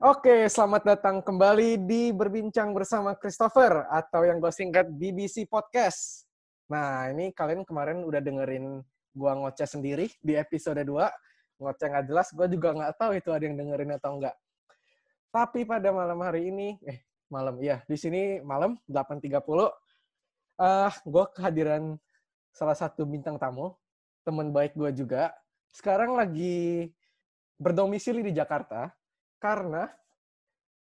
Oke, selamat datang kembali di Berbincang bersama Christopher atau yang gue singkat BBC Podcast. Nah, ini kalian kemarin udah dengerin gua ngoceh sendiri di episode 2. Ngoceh nggak jelas, gue juga nggak tahu itu ada yang dengerin atau enggak. Tapi pada malam hari ini, eh malam, iya, di sini malam 8.30, uh, gue kehadiran salah satu bintang tamu, teman baik gue juga. Sekarang lagi berdomisili di Jakarta, karena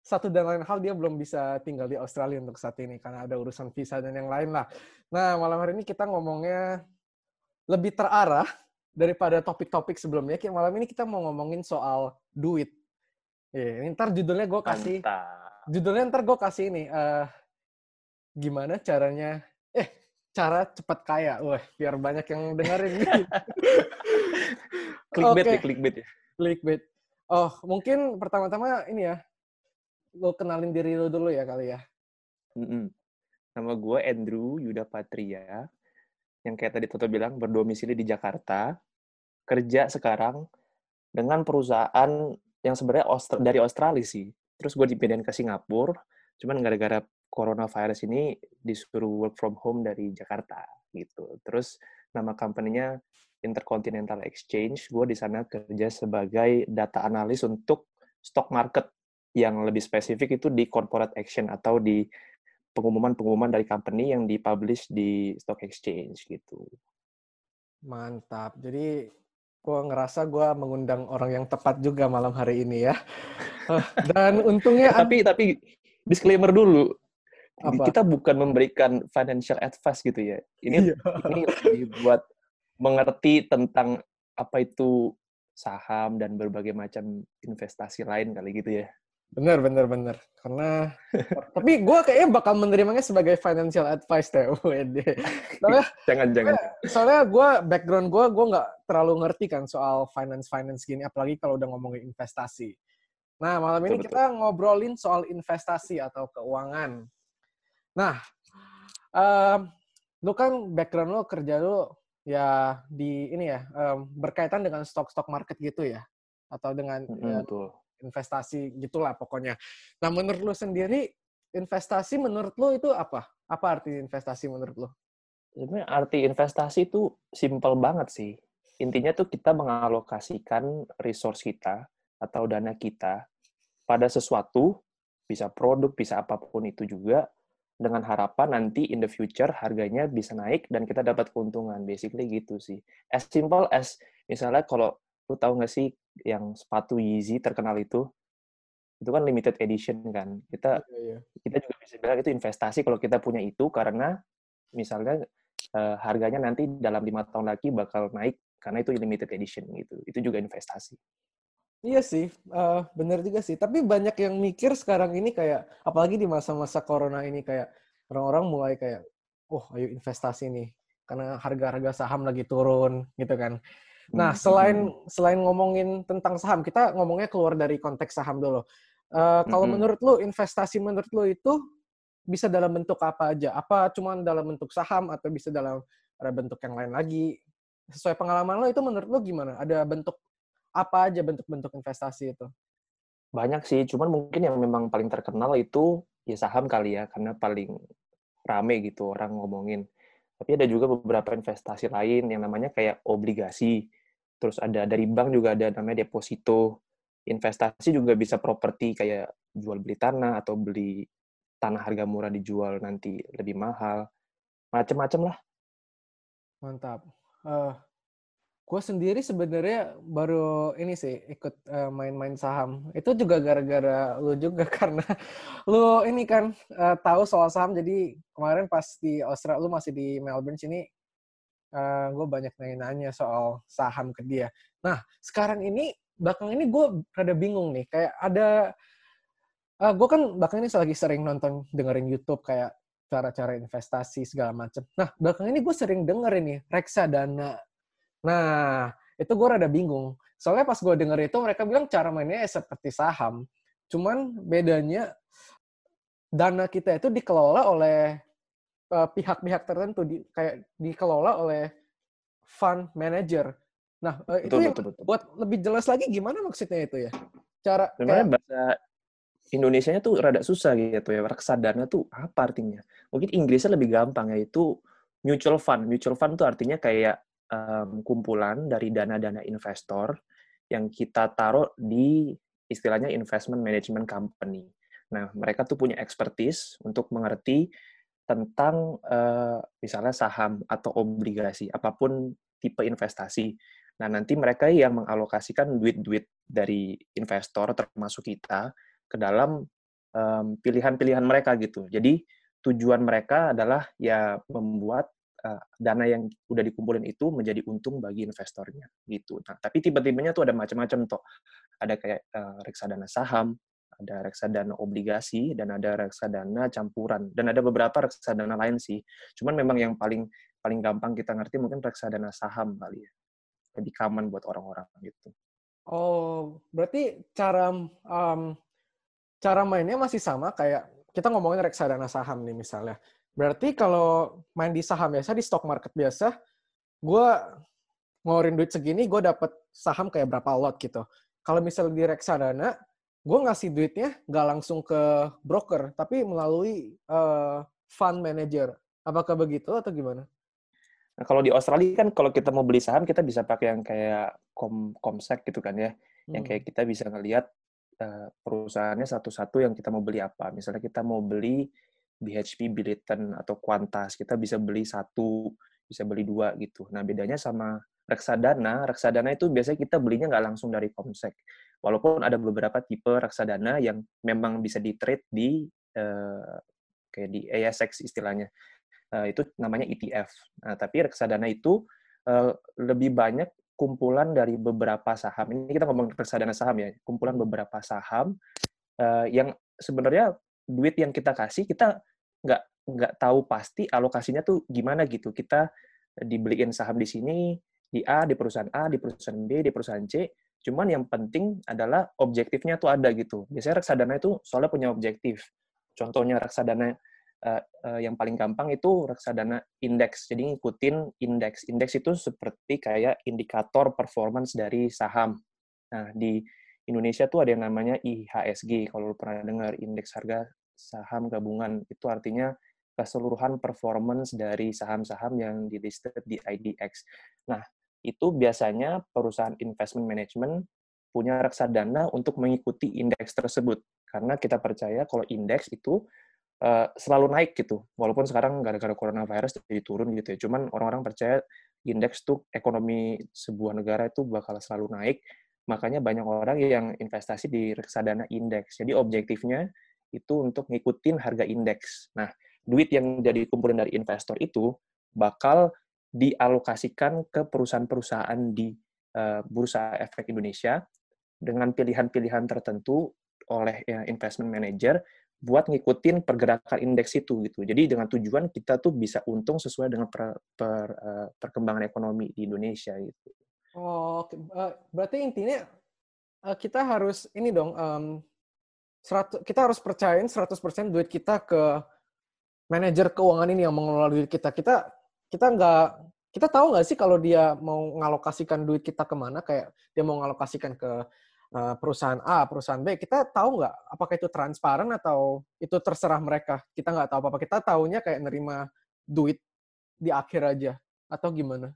satu dan lain hal dia belum bisa tinggal di Australia untuk saat ini karena ada urusan visa dan yang lain lah. Nah, malam hari ini kita ngomongnya lebih terarah daripada topik-topik sebelumnya. Malam ini kita mau ngomongin soal duit. Ya, ntar judulnya gue kasih. Mantap. Judulnya ntar gue kasih ini. Uh, gimana caranya? Eh, cara cepat kaya. Wah, biar banyak yang dengerin. clickbait okay. ya, clickbait ya. Clickbait. Oh, mungkin pertama-tama ini ya, lo kenalin diri lo dulu ya kali ya. Mm-mm. Nama gue Andrew Yuda Patria, yang kayak tadi Toto bilang berdomisili di Jakarta, kerja sekarang dengan perusahaan yang sebenarnya Austra dari Australia sih. Terus gue dipindahin ke Singapura, cuman gara-gara coronavirus ini disuruh work from home dari Jakarta gitu. Terus nama company-nya Intercontinental Exchange, gue di sana kerja sebagai data analis untuk stock market yang lebih spesifik itu di corporate action atau di pengumuman-pengumuman dari company yang dipublish di stock exchange gitu. Mantap. Jadi gue ngerasa gue mengundang orang yang tepat juga malam hari ini ya. Dan untungnya tapi tapi disclaimer dulu. Apa? Kita bukan memberikan financial advice gitu ya. Ini iya. ini buat mengerti tentang apa itu saham dan berbagai macam investasi lain kali gitu ya. Bener, bener, bener. Karena, tapi gue kayaknya bakal menerimanya sebagai financial advice deh. soalnya, jangan, jangan. Soalnya gue, background gue, gue nggak terlalu ngerti kan soal finance-finance gini, apalagi kalau udah ngomongin investasi. Nah, malam ini betul, kita ngobrolin soal investasi atau keuangan. Nah, um, lu kan background lu kerja lu ya di ini ya um, berkaitan dengan stok-stok market gitu ya atau dengan mm ya, investasi gitulah pokoknya. Nah menurut lu sendiri investasi menurut lu itu apa? Apa arti investasi menurut lu? Sebenarnya arti investasi itu simple banget sih. Intinya tuh kita mengalokasikan resource kita atau dana kita pada sesuatu, bisa produk, bisa apa pun itu juga, dengan harapan nanti in the future harganya bisa naik dan kita dapat keuntungan. Basically gitu sih. As simple as misalnya kalau lu tahu nggak sih yang sepatu Yeezy terkenal itu itu kan limited edition kan. Kita yeah, yeah. kita juga bisa bilang itu investasi kalau kita punya itu karena misalnya uh, harganya nanti dalam lima tahun lagi bakal naik karena itu limited edition gitu. Itu juga investasi. Iya sih, uh, bener juga sih. Tapi banyak yang mikir sekarang ini kayak, apalagi di masa-masa corona ini kayak orang-orang mulai kayak, oh ayo investasi nih, karena harga-harga saham lagi turun gitu kan. Nah hmm, selain hmm. selain ngomongin tentang saham, kita ngomongnya keluar dari konteks saham dulu. Uh, kalau hmm. menurut lo investasi menurut lo itu bisa dalam bentuk apa aja? Apa cuma dalam bentuk saham atau bisa dalam bentuk yang lain lagi? Sesuai pengalaman lo itu menurut lo gimana? Ada bentuk apa aja bentuk-bentuk investasi itu? Banyak sih, cuman mungkin yang memang paling terkenal itu ya saham kali ya, karena paling rame gitu orang ngomongin. Tapi ada juga beberapa investasi lain yang namanya kayak obligasi. Terus ada dari bank juga ada namanya deposito. Investasi juga bisa properti kayak jual beli tanah atau beli tanah harga murah dijual nanti lebih mahal. Macem-macem lah. Mantap. Uh, gue sendiri sebenarnya baru ini sih ikut uh, main-main saham. Itu juga gara-gara lu juga karena lu ini kan uh, tahu soal saham. Jadi kemarin pas di Australia lu masih di Melbourne sini, uh, eh, gue banyak nanya-nanya soal saham ke dia. Nah sekarang ini belakang ini gue rada bingung nih. Kayak ada uh, gue kan belakang ini lagi sering nonton dengerin YouTube kayak cara-cara investasi segala macam. Nah belakang ini gue sering dengerin nih reksadana Nah, itu gue rada bingung. Soalnya pas gue denger itu mereka bilang cara mainnya seperti saham. Cuman bedanya dana kita itu dikelola oleh eh, pihak-pihak uh, tertentu, di, kayak dikelola oleh fund manager. Nah, uh, itu betul, yang betul, betul. buat lebih jelas lagi gimana maksudnya itu ya? Cara Sebenarnya kayak, bahasa Indonesia-nya tuh rada susah gitu ya. Reksadana tuh apa artinya? Mungkin Inggrisnya lebih gampang yaitu mutual fund. Mutual fund tuh artinya kayak um, kumpulan dari dana-dana investor yang kita taruh di istilahnya investment management company. Nah, mereka tuh punya expertise untuk mengerti tentang uh, misalnya saham atau obligasi, apa pun tipe investasi. Nah, nanti mereka yang mengalokasikan duit-duit dari investor termasuk kita ke dalam pilihan-pilihan um, mereka gitu. Jadi tujuan mereka adalah ya membuat uh, dana yang udah dikumpulin itu menjadi untung bagi investornya gitu. Nah, tapi tiba-tibanya tuh ada macam-macam toh. Ada kayak uh, reksadana saham, ada reksadana obligasi dan ada reksadana campuran dan ada beberapa reksadana lain sih. Cuman memang yang paling paling gampang kita ngerti mungkin reksadana saham kali ya lebih common buat orang-orang gitu. Oh, berarti cara um, cara mainnya masih sama kayak kita ngomongin reksadana saham nih misalnya. Berarti kalau main di saham biasa di stock market biasa, gue ngeluarin duit segini, gue dapet saham kayak berapa lot gitu. Kalau misalnya di reksadana, gue ngasih duitnya nggak langsung ke broker, tapi melalui uh, fund manager. Apakah begitu atau gimana? Nah, kalau di Australia kan kalau kita mau beli saham kita bisa pakai yang kayak kom komsek gitu kan ya. Hmm. Yang kayak kita bisa ngelihat uh, perusahaannya satu-satu yang kita mau beli apa. Misalnya kita mau beli BHP, Billiton atau Qantas, kita bisa beli satu, bisa beli dua gitu. Nah, bedanya sama reksadana, reksadana itu biasanya kita belinya nggak langsung dari komsek. Walaupun ada beberapa tipe reksadana yang memang bisa di trade di uh, kayak di ASX istilahnya. Eh, itu namanya ETF. Nah, tapi reksadana itu uh, lebih banyak kumpulan dari beberapa saham. Ini kita ngomong reksadana saham ya, kumpulan beberapa saham uh, yang sebenarnya duit yang kita kasih kita nggak nggak tahu pasti alokasinya tuh gimana gitu. Kita dibeliin saham di sini di A, di perusahaan A, di perusahaan B, di perusahaan C. Cuman yang penting adalah objektifnya tuh ada gitu. Biasanya reksadana itu soalnya punya objektif. Contohnya reksadana uh, uh, yang paling gampang itu reksadana indeks. Jadi ngikutin indeks. Indeks itu seperti kayak indikator performance dari saham. Nah, di Indonesia tuh ada yang namanya IHSG. Kalau lu pernah dengar indeks harga saham gabungan, itu artinya keseluruhan performance dari saham-saham yang di listed di IDX. Nah, itu biasanya perusahaan investment management punya reksadana untuk mengikuti indeks tersebut. Karena kita percaya kalau indeks itu uh, selalu naik gitu. Walaupun sekarang gara-gara coronavirus jadi turun gitu ya. Cuman orang-orang percaya indeks tuh ekonomi sebuah negara itu bakal selalu naik. Makanya banyak orang yang investasi di reksadana indeks. Jadi objektifnya itu untuk ngikutin harga indeks. Nah, duit yang jadi kumpulin dari investor itu bakal dialokasikan ke perusahaan-perusahaan di uh, Bursa Efek Indonesia dengan pilihan-pilihan tertentu oleh ya, investment manager buat ngikutin pergerakan indeks itu gitu. Jadi dengan tujuan kita tuh bisa untung sesuai dengan per, per, uh, perkembangan ekonomi di Indonesia gitu. Oh, uh, berarti intinya kita harus ini dong um, 100, kita harus percayain 100% duit kita ke manajer keuangan ini yang mengelola duit kita. Kita kita nggak kita tahu nggak sih kalau dia mau ngalokasikan duit kita ke mana kayak dia mau ngalokasikan ke Eh, perusahaan A, perusahaan B, kita tahu nggak apakah itu transparan atau itu terserah mereka? Kita nggak tahu apa-apa. Kita tahunya kayak nerima duit di akhir aja atau gimana?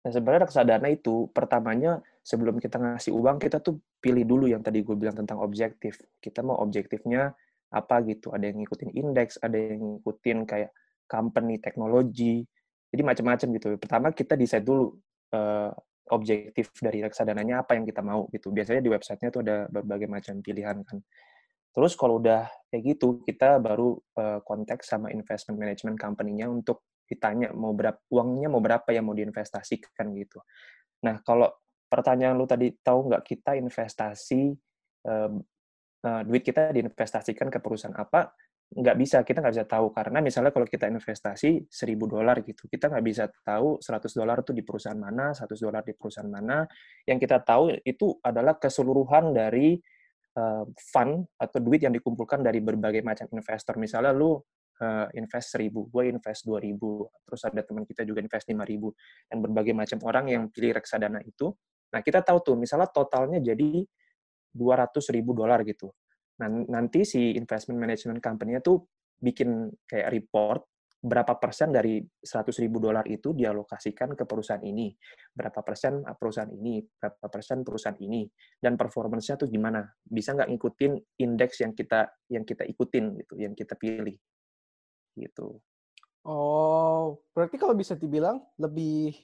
Nah sebenarnya reksadana itu pertamanya sebelum kita ngasih uang kita tuh pilih dulu yang tadi gue bilang tentang objektif. Kita mau objektifnya apa gitu. Ada yang ngikutin indeks, ada yang ngikutin kayak company teknologi. Jadi macam-macam gitu. Pertama kita decide dulu uh, objektif dari reksadananya apa yang kita mau gitu. Biasanya di websitenya tuh ada berbagai macam pilihan kan. Terus kalau udah kayak gitu, kita baru uh, kontak sama investment management company-nya untuk ditanya mau berapa uangnya mau berapa yang mau diinvestasikan gitu. Nah kalau pertanyaan lu tadi tahu nggak kita investasi uh, uh, duit kita diinvestasikan ke perusahaan apa? nggak bisa kita nggak bisa tahu karena misalnya kalau kita investasi 1000 dolar gitu kita nggak bisa tahu 100 dolar itu di perusahaan mana 100 dolar di perusahaan mana yang kita tahu itu adalah keseluruhan dari uh, fund atau duit yang dikumpulkan dari berbagai macam investor misalnya lu uh, invest 1000 gue invest 2000 terus ada teman kita juga invest 5000 dan berbagai macam orang yang pilih reksadana itu. Nah kita tahu tuh misalnya totalnya jadi 200 ribu dolar gitu. Nanti si investment management company-nya tuh bikin kayak report berapa persen dari 100 ribu dolar itu dialokasikan ke perusahaan ini, berapa persen perusahaan ini, berapa persen perusahaan ini, dan performance-nya tuh gimana? Bisa nggak ngikutin indeks yang kita yang kita ikutin gitu, yang kita pilih, gitu. Oh, berarti kalau bisa dibilang lebih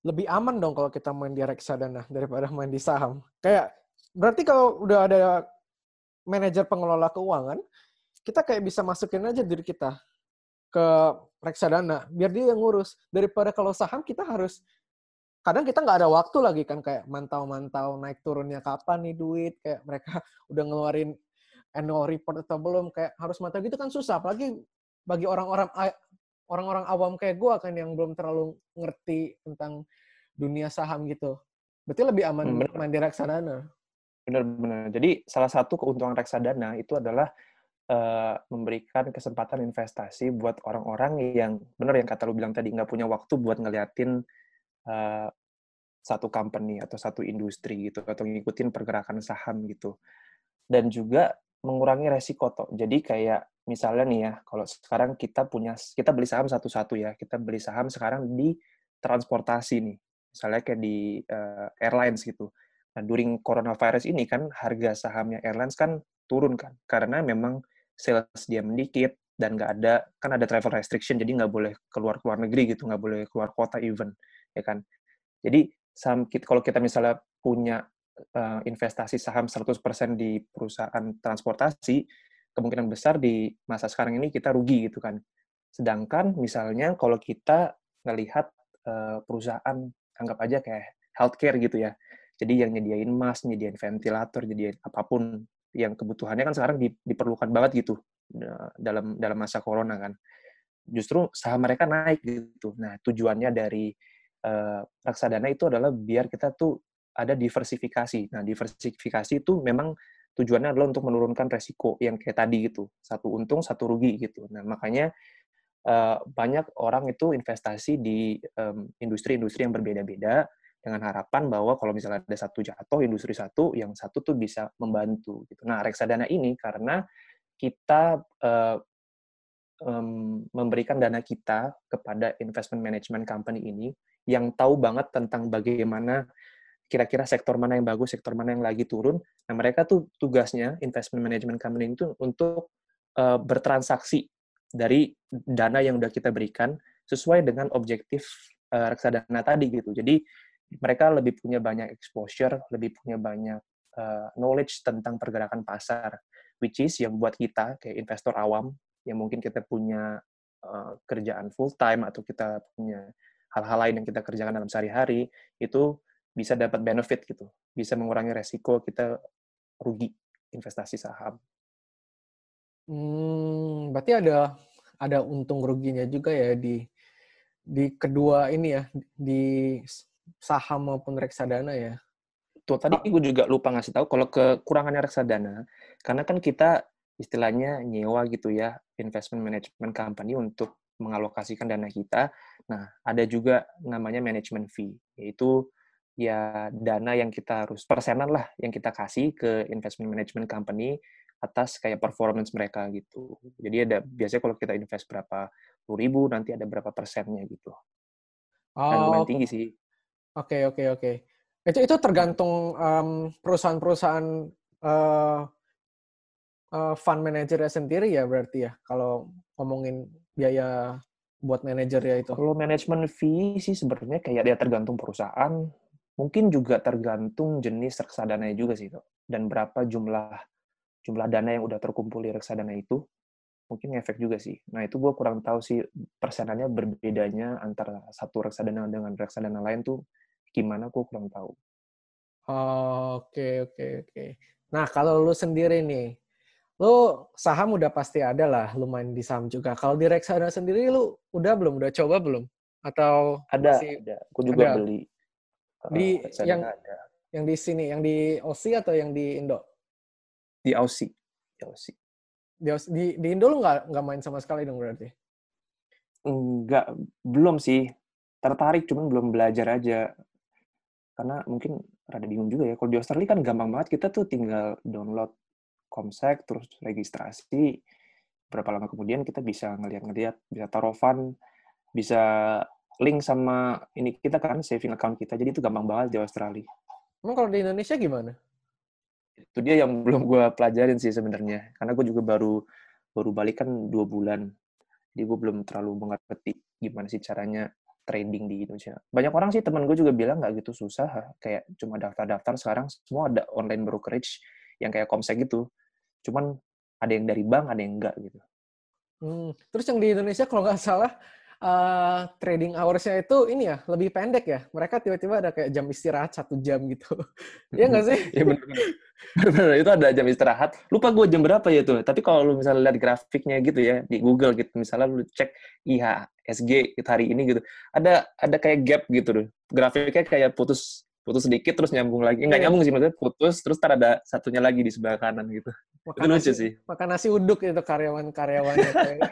lebih aman dong kalau kita main di reksadana daripada main di saham. Kayak berarti kalau udah ada manajer pengelola keuangan, kita kayak bisa masukin aja diri kita ke reksadana biar dia yang ngurus daripada kalau saham kita harus kadang kita nggak ada waktu lagi kan kayak mantau-mantau naik turunnya kapan nih duit kayak mereka udah ngeluarin annual report atau belum kayak harus mantau gitu kan susah apalagi bagi orang-orang orang-orang awam kayak gue kan yang belum terlalu ngerti tentang dunia saham gitu. Berarti lebih aman hmm, main di reksadana. Benar-benar jadi salah satu keuntungan reksadana itu adalah uh, memberikan kesempatan investasi buat orang-orang yang benar yang kata lu bilang tadi nggak punya waktu buat ngeliatin uh, satu company atau satu industri gitu atau ngikutin pergerakan saham gitu. Dan juga mengurangi resiko toh. Jadi kayak misalnya nih ya kalau sekarang kita punya kita beli saham satu-satu ya kita beli saham sekarang di transportasi nih misalnya kayak di uh, airlines gitu. Nah during coronavirus ini kan harga sahamnya airlines kan turun kan karena memang sales dia mendikit dan nggak ada kan ada travel restriction jadi nggak boleh keluar keluar negeri gitu nggak boleh keluar kota even ya kan. Jadi saham kalau kita misalnya punya uh, investasi saham 100% di perusahaan transportasi kemungkinan besar di masa sekarang ini kita rugi gitu kan sedangkan misalnya kalau kita ngelihat uh, perusahaan anggap aja kayak healthcare gitu ya jadi yang nyediain mask nyediain ventilator nyediain apa pun yang kebutuhannya kan sekarang diperlukan banget gitu dalam dalam masa corona kan. Justru saham mereka naik gitu. Nah, tujuannya dari uh, reksadana itu adalah biar kita tuh ada diversifikasi. Nah, diversifikasi itu memang tujuannya adalah untuk menurunkan resiko yang kayak tadi gitu. Satu untung, satu rugi gitu. Nah, makanya uh, banyak orang itu investasi di industri-industri yang berbeda-beda dengan harapan bahwa kalau misalnya ada satu jatuh industri satu yang satu tuh bisa membantu gitu. Nah reksadana ini karena kita um, memberikan dana kita kepada investment management company ini yang tahu banget tentang bagaimana kira-kira sektor mana yang bagus, sektor mana yang lagi turun. Nah mereka tuh tugasnya investment management company itu untuk uh, bertransaksi dari dana yang udah kita berikan sesuai dengan objektif uh, reksadana tadi gitu. Jadi mereka lebih punya banyak exposure, lebih punya banyak uh, knowledge tentang pergerakan pasar, which is yang buat kita kayak investor awam yang mungkin kita punya uh, kerjaan full time atau kita punya hal-hal lain yang kita kerjakan dalam sehari-hari itu bisa dapat benefit gitu, bisa mengurangi resiko kita rugi investasi saham. Hmm, berarti ada ada untung ruginya juga ya di di kedua ini ya di saham maupun reksadana ya. Tuh tadi gue juga lupa ngasih tahu kalau kekurangannya reksadana karena kan kita istilahnya nyewa gitu ya investment management company untuk mengalokasikan dana kita. Nah, ada juga namanya management fee, yaitu ya dana yang kita harus persenan lah yang kita kasih ke investment management company atas kayak performance mereka gitu. Jadi ada biasanya kalau kita invest berapa puluh ribu nanti ada berapa persennya gitu. Oh, Dan lumayan tinggi sih. Oke, oke, oke. Itu itu tergantung perusahaan-perusahaan uh, uh, fund manajernya sendiri ya berarti ya kalau ngomongin biaya buat manajer ya itu. Kalau management fee sih sebenarnya kayak dia tergantung perusahaan, mungkin juga tergantung jenis reksadana juga sih tuh. Dan berapa jumlah jumlah dana yang udah terkumpul di reksadana itu mungkin efek juga sih. Nah itu gue kurang tahu sih persenannya berbedanya antara satu reksadana dengan reksadana lain tuh gimana gue kurang tahu. Oke, oke, oke. Nah, kalau lu sendiri nih, lu saham udah pasti ada lah, lu main di saham juga. Kalau di reksadana sendiri lu udah belum? Udah coba belum? Atau ada, masih... ada. Aku juga ada. beli. Di uh, yang ada. yang di sini, yang di Aussie atau yang di Indo? Di Aussie. Di Aussie. Di, di, di Indo lu nggak nggak main sama sekali dong berarti? Enggak, belum sih. Tertarik, cuman belum belajar aja karena mungkin rada bingung juga ya. Kalau di Australia kan gampang banget kita tuh tinggal download komsek, terus registrasi. Berapa lama kemudian kita bisa ngeliat-ngeliat, bisa taruh fund, bisa link sama ini kita kan, saving account kita. Jadi itu gampang banget di Australia. Emang kalau di Indonesia gimana? Itu dia yang belum gue pelajarin sih sebenarnya. Karena gue juga baru baru balik kan dua bulan. Jadi gue belum terlalu mengerti gimana sih caranya trading di Indonesia. Banyak orang sih teman gue juga bilang nggak gitu susah, kayak cuma daftar-daftar sekarang semua ada online brokerage yang kayak Komsek gitu. Cuman ada yang dari bank, ada yang enggak gitu. Hmm. Terus yang di Indonesia kalau nggak salah uh, trading hours-nya itu ini ya lebih pendek ya. Mereka tiba-tiba ada kayak jam istirahat satu jam gitu. Iya nggak sih? Iya benar. Benar, itu ada jam istirahat. Lupa gue jam berapa ya tuh. Tapi kalau lu misalnya lihat grafiknya gitu ya di Google gitu, misalnya lu cek IHSG hari ini gitu, ada ada kayak gap gitu loh. Grafiknya kayak putus putus sedikit terus nyambung lagi. Enggak iya. nyambung sih maksudnya putus terus tar ada satunya lagi di sebelah kanan gitu. Makan itu lucu sih. Makan nasi uduk itu karyawan-karyawannya.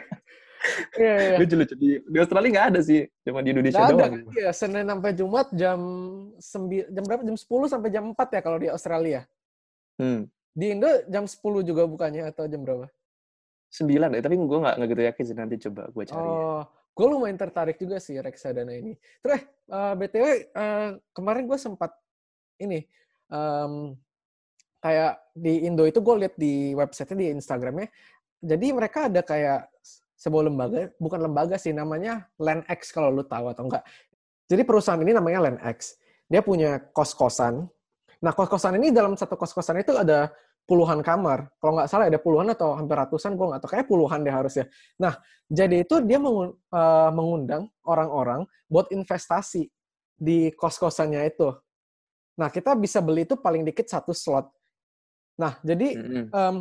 Iya, iya. Lucu lucu di, di Australia nggak ada sih, cuma di Indonesia gak doang. Ada, iya, Senin sampai Jumat jam sembi, jam berapa? Jam 10 sampai jam 4 ya kalau di Australia. Hmm. Di Indo jam 10 juga bukannya atau jam berapa? 9 ya, tapi gue nggak gitu yakin sih nanti coba gue cari. Oh, gue lumayan tertarik juga sih reksadana ini. Terus uh, eh, btw uh, eh, kemarin gue sempat ini um, kayak di Indo itu gue lihat di website di Instagramnya. Jadi mereka ada kayak sebuah lembaga, bukan lembaga sih, namanya LandX kalau lu tahu atau enggak. Jadi perusahaan ini namanya LandX. Dia punya kos-kosan. Nah, kos-kosan ini dalam satu kos-kosan itu ada puluhan kamar. Kalau nggak salah ada puluhan atau hampir ratusan, gue nggak tahu. Kayak puluhan deh harusnya. Nah, jadi itu dia eh, mengundang orang-orang buat investasi di kos-kosannya itu. Nah, kita bisa beli itu paling dikit satu slot. Nah, jadi mm -hmm. um,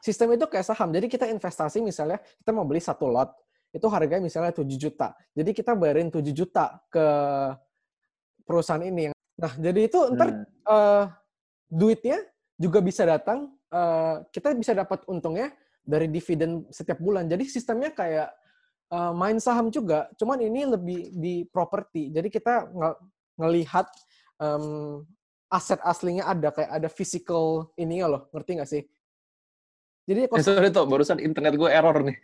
Sistem itu kayak saham. Jadi kita investasi misalnya kita mau beli satu lot, itu harganya misalnya 7 juta. Jadi kita bayarin 7 juta ke perusahaan ini. Nah, jadi itu ntar hmm. uh, duitnya juga bisa datang, uh, kita bisa dapat untungnya dari dividen setiap bulan. Jadi sistemnya kayak uh, main saham juga, cuman ini lebih di properti. Jadi kita ng ngelihat um, aset aslinya ada, kayak ada physical ini loh, ngerti nggak sih? Jadi kos... Eh, sorry tuh, barusan internet gue error nih.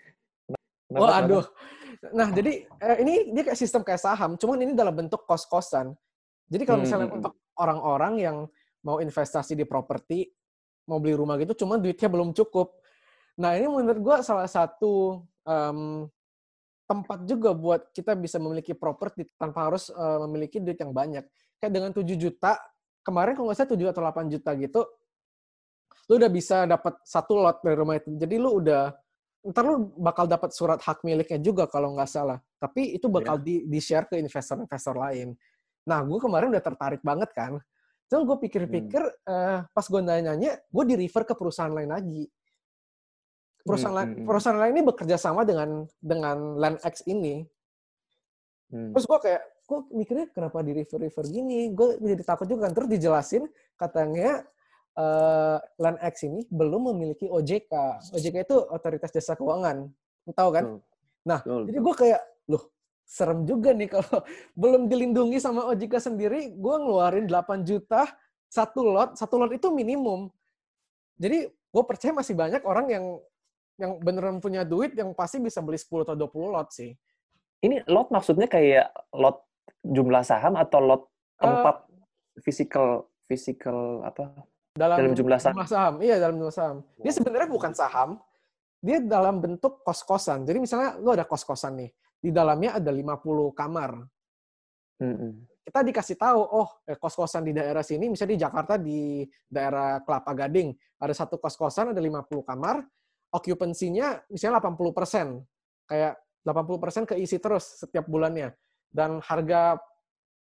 Kenapa, oh aduh. Nah jadi eh, ini dia kayak sistem kayak saham, cuman ini dalam bentuk kos-kosan. Jadi kalau misalnya hmm. untuk orang-orang yang mau investasi di properti, mau beli rumah gitu, cuman duitnya belum cukup. Nah ini menurut gue salah satu um, tempat juga buat kita bisa memiliki properti tanpa harus uh, memiliki duit yang banyak. Kayak dengan 7 juta, kemarin kalau nggak salah 7 atau 8 juta gitu, lu udah bisa dapat satu lot dari rumah itu. Jadi lu udah ntar lu bakal dapat surat hak miliknya juga kalau nggak salah. Tapi itu bakal yeah. di, di share ke investor-investor lain. Nah, gue kemarin udah tertarik banget kan. Terus gue pikir-pikir, hmm. uh, pas gue nanya-nanya, gue di refer ke perusahaan lain lagi. Perusahaan, hmm. lain, hmm, hmm. perusahaan lain ini bekerja sama dengan dengan LandX ini. Hmm. Terus gue kayak, gue mikirnya kenapa di refer-refer gini? Gue jadi takut juga kan. Terus dijelasin, katanya uh, LandX ini belum memiliki OJK. OJK itu Otoritas Jasa Keuangan. Tahu kan? Nah, betul, jadi gue kayak, loh, serem juga nih kalau belum dilindungi sama OJK sendiri, gue ngeluarin 8 juta satu lot, satu lot itu minimum. Jadi gue percaya masih banyak orang yang yang beneran punya duit yang pasti bisa beli 10 atau 20 lot sih. Ini lot maksudnya kayak lot jumlah saham atau lot tempat uh, physical physical apa dalam, dalam jumlah saham. jumlah saham. Iya, dalam jumlah saham. Dia sebenarnya bukan saham, dia dalam bentuk kos-kosan. Jadi misalnya lu ada kos-kosan nih, di dalamnya ada 50 kamar. Mm-hmm. Kita dikasih tahu, oh eh, kos-kosan di daerah sini, misalnya di Jakarta di daerah Kelapa Gading, ada satu kos-kosan ada 50 kamar, occupancy-nya misalnya 80 persen, kayak 80 persen keisi terus setiap bulannya, dan harga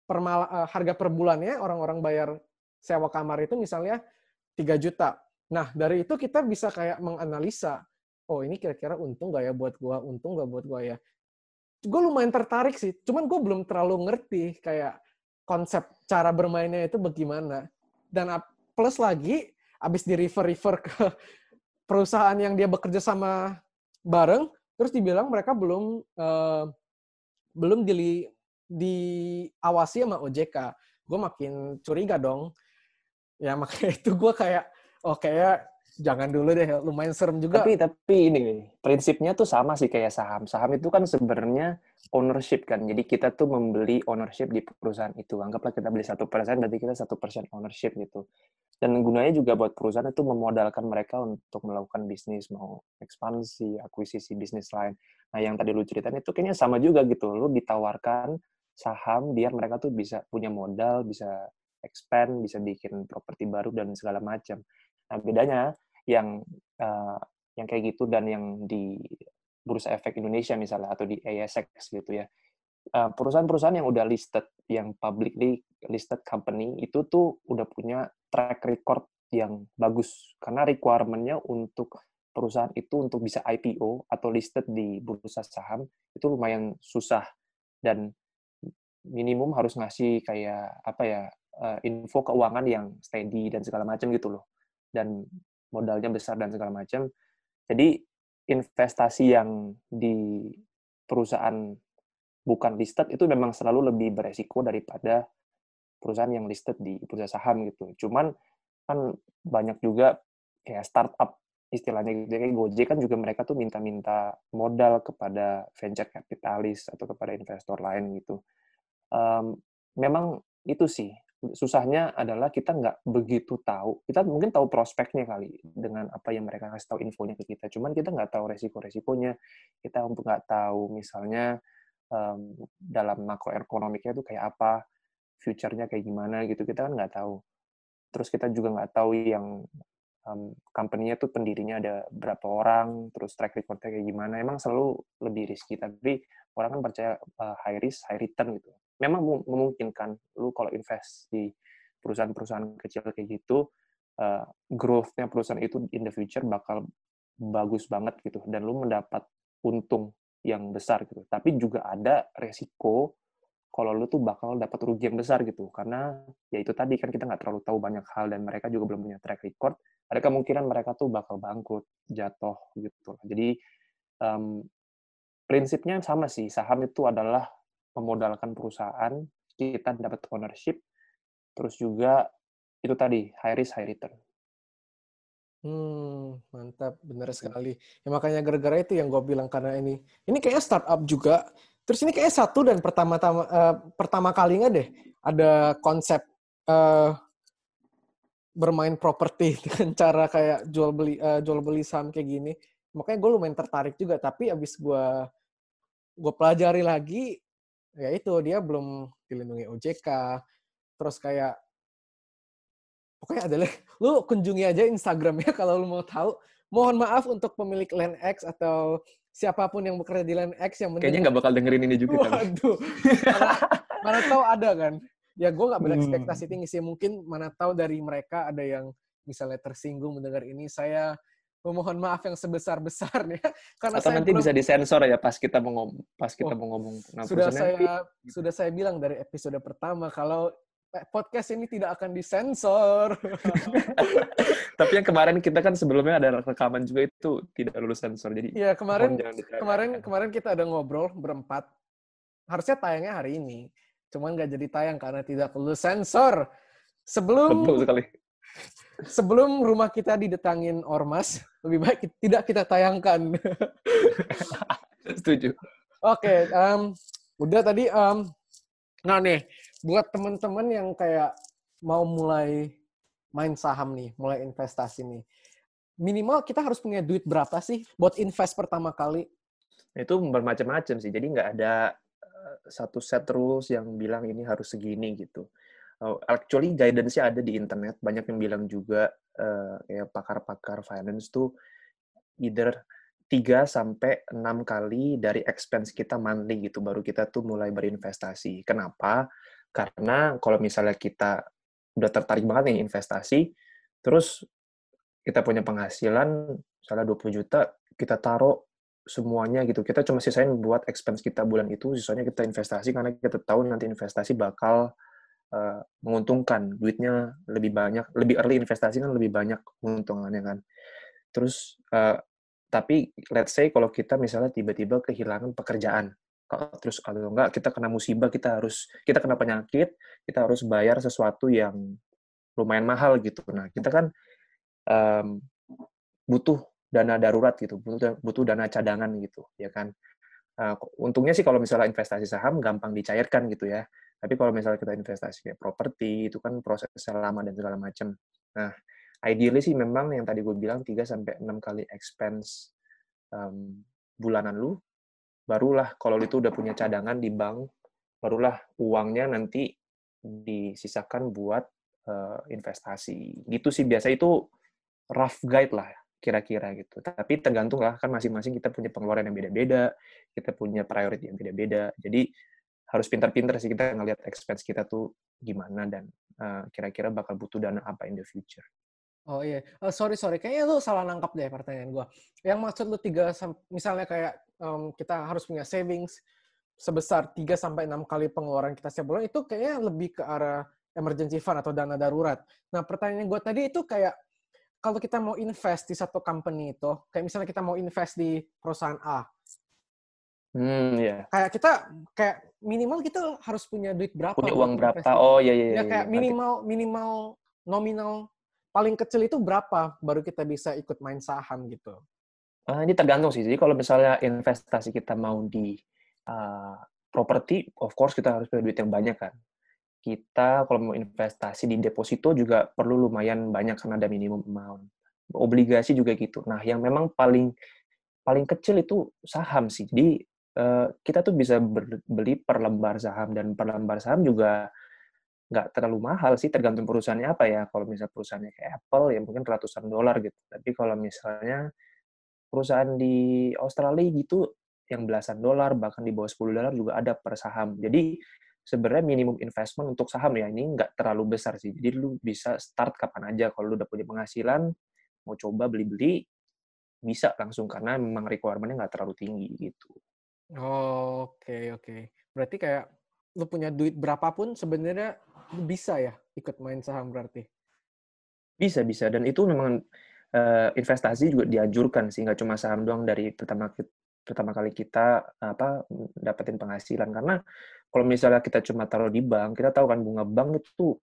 per uh, harga per bulannya orang-orang bayar sewa kamar itu misalnya 3 juta. Nah, dari itu kita bisa kayak menganalisa, oh ini kira-kira untung gak ya buat gua, untung gak buat gua ya. Gue lumayan tertarik sih, cuman gue belum terlalu ngerti kayak konsep cara bermainnya itu bagaimana. Dan plus lagi, abis di refer-refer ke perusahaan yang dia bekerja sama bareng, terus dibilang mereka belum uh, belum di, diawasi sama OJK. Gue makin curiga dong ya makanya itu gue kayak oh kayak jangan dulu deh, lumayan serem juga. Tapi tapi ini prinsipnya tuh sama sih kayak saham. Saham itu kan sebenarnya ownership kan. Jadi kita tuh membeli ownership di perusahaan itu. Anggaplah kita beli satu persen, berarti kita satu persen ownership gitu. Dan gunanya juga buat perusahaan itu memodalkan mereka untuk melakukan bisnis, mau ekspansi, akuisisi bisnis lain. Nah yang tadi lu ceritain itu kayaknya sama juga gitu. Lu ditawarkan saham biar mereka tuh bisa punya modal, bisa expand, bisa bikin properti baru dan segala macam. Nah, bedanya yang uh, yang kayak gitu dan yang di Bursa Efek Indonesia misalnya atau di ASX gitu ya. perusahaan-perusahaan yang udah listed, yang publicly listed company itu tuh udah punya track record yang bagus karena requirement-nya untuk perusahaan itu untuk bisa IPO atau listed di bursa saham itu lumayan susah dan minimum harus ngasih kayak apa ya uh, info keuangan yang steady dan segala macam gitu loh. Dan modalnya besar dan segala macam jadi investasi yang di perusahaan bukan listed itu memang selalu lebih beresiko daripada perusahaan yang listed di bursa saham gitu. Cuman kan banyak juga kayak startup istilahnya gitu. Kayak Gojek kan juga mereka tuh minta-minta modal kepada venture capitalis atau kepada investor lain gitu. Um, memang itu sih susahnya adalah kita nggak begitu tahu. Kita mungkin tahu prospeknya kali dengan apa yang mereka kasih tahu infonya ke kita. Cuman kita nggak tahu resiko-resikonya. Kita nggak tahu misalnya um, dalam makroekonomiknya itu kayak apa, future-nya kayak gimana gitu. Kita kan nggak tahu. Terus kita juga nggak tahu yang um, company-nya tuh pendirinya ada berapa orang, terus track record-nya kayak gimana. Emang selalu lebih risky. Tapi orang kan percaya uh, high risk, high return gitu memang memungkinkan lu kalau invest di perusahaan-perusahaan kecil kayak gitu uh, growth-nya perusahaan itu in the future bakal bagus banget gitu dan lu mendapat untung yang besar gitu. Tapi juga ada resiko kalau lu tuh bakal dapat rugi yang besar gitu. Karena ya itu tadi kan kita nggak terlalu tahu banyak hal dan mereka juga belum punya track record. Ada kemungkinan mereka tuh bakal bangkrut jatuh gitu. Jadi um, prinsipnya sama sih. Saham itu adalah memodalkan perusahaan, kita dapat ownership, terus juga itu tadi high risk high return. Hmm, mantap, benar sekali. Ya makanya gara-gara itu yang gue bilang karena ini, ini kayaknya startup juga. Terus ini kayaknya satu dan pertama-tama uh, pertama kalinya deh ada konsep uh, bermain properti dengan cara kayak jual beli uh, jual beli saham kayak gini. Makanya gue lumayan tertarik juga. Tapi abis gue gue pelajari lagi, ya itu dia belum dilindungi OJK terus kayak pokoknya adalah lu kunjungi aja Instagramnya kalau lu mau tahu. Mohon maaf untuk pemilik Land X atau siapa pun yang bekerja di Land X yang kayaknya nggak bakal dengerin ini juga waduh. Mana, mana tahu ada kan? Ya gue nggak berekspektasi hmm. tinggi sih. Mungkin mana tahu dari mereka ada yang misalnya tersinggung mendengar ini. Saya memohon maaf yang sebesar besarnya karena atau saya nanti belum, bisa disensor ya pas kita mau pas kita oh, mau ngomong nah, sudah saya nanti. sudah saya bilang dari episode pertama kalau podcast ini tidak akan disensor. Tapi yang kemarin kita kan sebelumnya ada rekaman juga itu tidak lulus sensor jadi ya kemarin kemarin kemarin kita ada ngobrol berempat. Harusnya tayangnya hari ini cuman nggak jadi tayang karena tidak lulus sensor. Sebelum Betul sekali sebelum rumah kita didatangin ormas, lebih baik tidak kita tayangkan. Setuju. Oke, okay, um, udah tadi. Um, nah nih, buat teman-teman yang kayak mau mulai main saham nih, mulai investasi nih, minimal kita harus punya duit berapa sih buat invest pertama kali? Itu bermacam-macam sih. Jadi nggak ada eh, satu set rules yang bilang ini harus segini gitu. Oh, actually guidance-nya ada di internet. Banyak yang bilang juga uh, kayak pakar-pakar finance tuh either 3 sampai 6 kali dari expense kita monthly gitu baru kita tuh mulai berinvestasi. Kenapa? Karena kalau misalnya kita udah tertarik banget nih investasi, terus kita punya penghasilan misalnya 20 juta, kita taruh semuanya gitu. Kita cuma sisain buat expense kita bulan itu, sisanya kita investasi karena kita tahu nanti investasi bakal uh, menguntungkan duitnya lebih banyak lebih early investasi kan lebih banyak keuntungannya kan terus uh, tapi let's say kalau kita misalnya tiba-tiba kehilangan pekerjaan terus kalau enggak kita kena musibah kita harus kita kena penyakit kita harus bayar sesuatu yang lumayan mahal gitu nah kita kan um, butuh dana darurat gitu, butuh butuh dana cadangan gitu, ya kan. Uh, untungnya sih kalau misalnya investasi saham gampang dicairkan gitu ya. Tapi kalau misalnya kita investasi kayak properti itu kan prosesnya lama dan segala macam. Nah, ideally sih memang yang tadi gue bilang 3 sampai 6 kali expense um, bulanan lu barulah kalau lu itu udah punya cadangan di bank, barulah uangnya nanti disisakan buat uh, investasi. Gitu sih biasa itu rough guide lah kira-kira gitu. Tapi tergantung lah kan masing-masing kita punya pengeluaran yang beda-beda, kita punya priority yang beda-beda. Jadi harus pintar-pintar sih kita ngelihat expense kita tuh gimana dan uh, kira-kira bakal butuh dana apa in the future. Oh iya, uh, sorry sorry, kayaknya lu salah nangkap deh pertanyaan gua. Yang maksud lu tiga, misalnya kayak um, kita harus punya savings sebesar 3 sampai enam kali pengeluaran kita setiap bulan itu kayaknya lebih ke arah emergency fund atau dana darurat. Nah pertanyaan gue tadi itu kayak kalau kita mau invest di satu company itu, kayak misalnya kita mau invest di perusahaan A, Hmm, yeah. Kayak kita kayak minimal kita harus punya duit berapa? Punya uang berapa? Oh iya iya. Ya iya, kayak iya. minimal minimal nominal paling kecil itu berapa baru kita bisa ikut main saham gitu. Uh, ini tergantung sih. Jadi kalau misalnya investasi kita mau di uh, properti, of course kita harus punya duit yang banyak kan. Kita kalau mau investasi di deposito juga perlu lumayan banyak karena ada minimum amount. Obligasi juga gitu. Nah, yang memang paling paling kecil itu saham sih. Jadi Eh, kita tuh bisa beli per lembar saham dan per lembar saham juga nggak terlalu mahal sih tergantung perusahaannya apa ya. Kalau misalnya perusahaannya kayak Apple ya mungkin ratusan dolar gitu. Tapi kalau misalnya perusahaan di Australia gitu yang belasan dolar bahkan di bawah 10 dolar juga ada per saham. Jadi sebenarnya minimum investment untuk saham ya ini nggak terlalu besar sih. Jadi lu bisa start kapan aja. Kalau lu udah punya penghasilan mau coba beli-beli bisa langsung. Karena memang requirement-nya nggak terlalu tinggi gitu oke oke. Berarti kayak lu punya duit berapapun sebenarnya bisa ya ikut main saham berarti? Bisa bisa. Dan itu memang uh, investasi juga dianjurkan sih. Nggak cuma saham doang dari pertama pertama kali kita apa dapetin penghasilan. Karena kalau misalnya kita cuma taruh di bank kita tahu kan bunga bank itu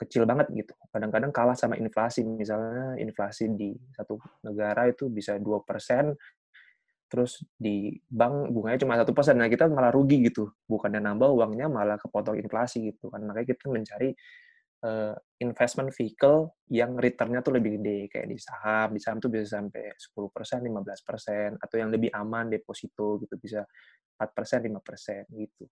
kecil banget gitu. Kadang-kadang kalah sama inflasi. Misalnya inflasi di satu negara itu bisa dua persen terus di bank bunganya cuma satu persen, nah kita malah rugi gitu, bukannya nambah uangnya malah kepotong inflasi gitu kan, makanya kita mencari uh, investment vehicle yang returnnya tuh lebih gede kayak di saham, di saham tuh bisa sampai 10 persen, 15 persen, atau yang lebih aman deposito gitu bisa 4 persen, 5 persen gitu.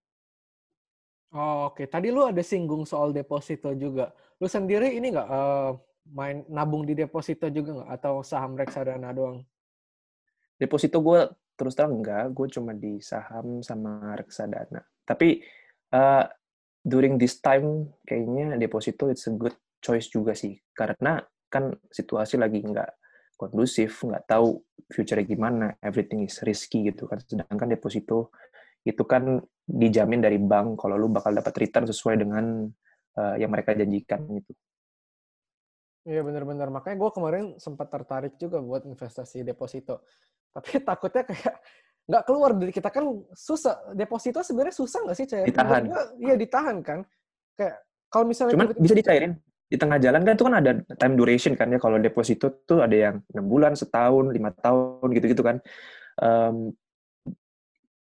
Oh, Oke, okay. tadi lu ada singgung soal deposito juga. Lu sendiri ini nggak uh, main nabung di deposito juga nggak atau saham reksadana doang? Deposito gue terus terang enggak, gue cuma di saham sama reksadana. Tapi uh, during this time kayaknya deposito it's a good choice juga sih, karena kan situasi lagi nggak kondusif, nggak tahu future gimana, everything is risky gitu kan. Sedangkan deposito itu kan dijamin dari bank kalau lu bakal dapat return sesuai dengan uh, yang mereka janjikan gitu. Iya benar-benar makanya gue kemarin sempat tertarik juga buat investasi deposito tapi takutnya kayak nggak keluar dari kita. Kan susah deposito sebenarnya susah nggak sih cair ditahan. iya ditahan kan. Kayak kalau misalnya cuman bisa dicairin. Di tengah jalan kan itu kan ada time duration kan ya. Kalau deposito tuh ada yang enam bulan setahun lima tahun gitu gitu kan. Um,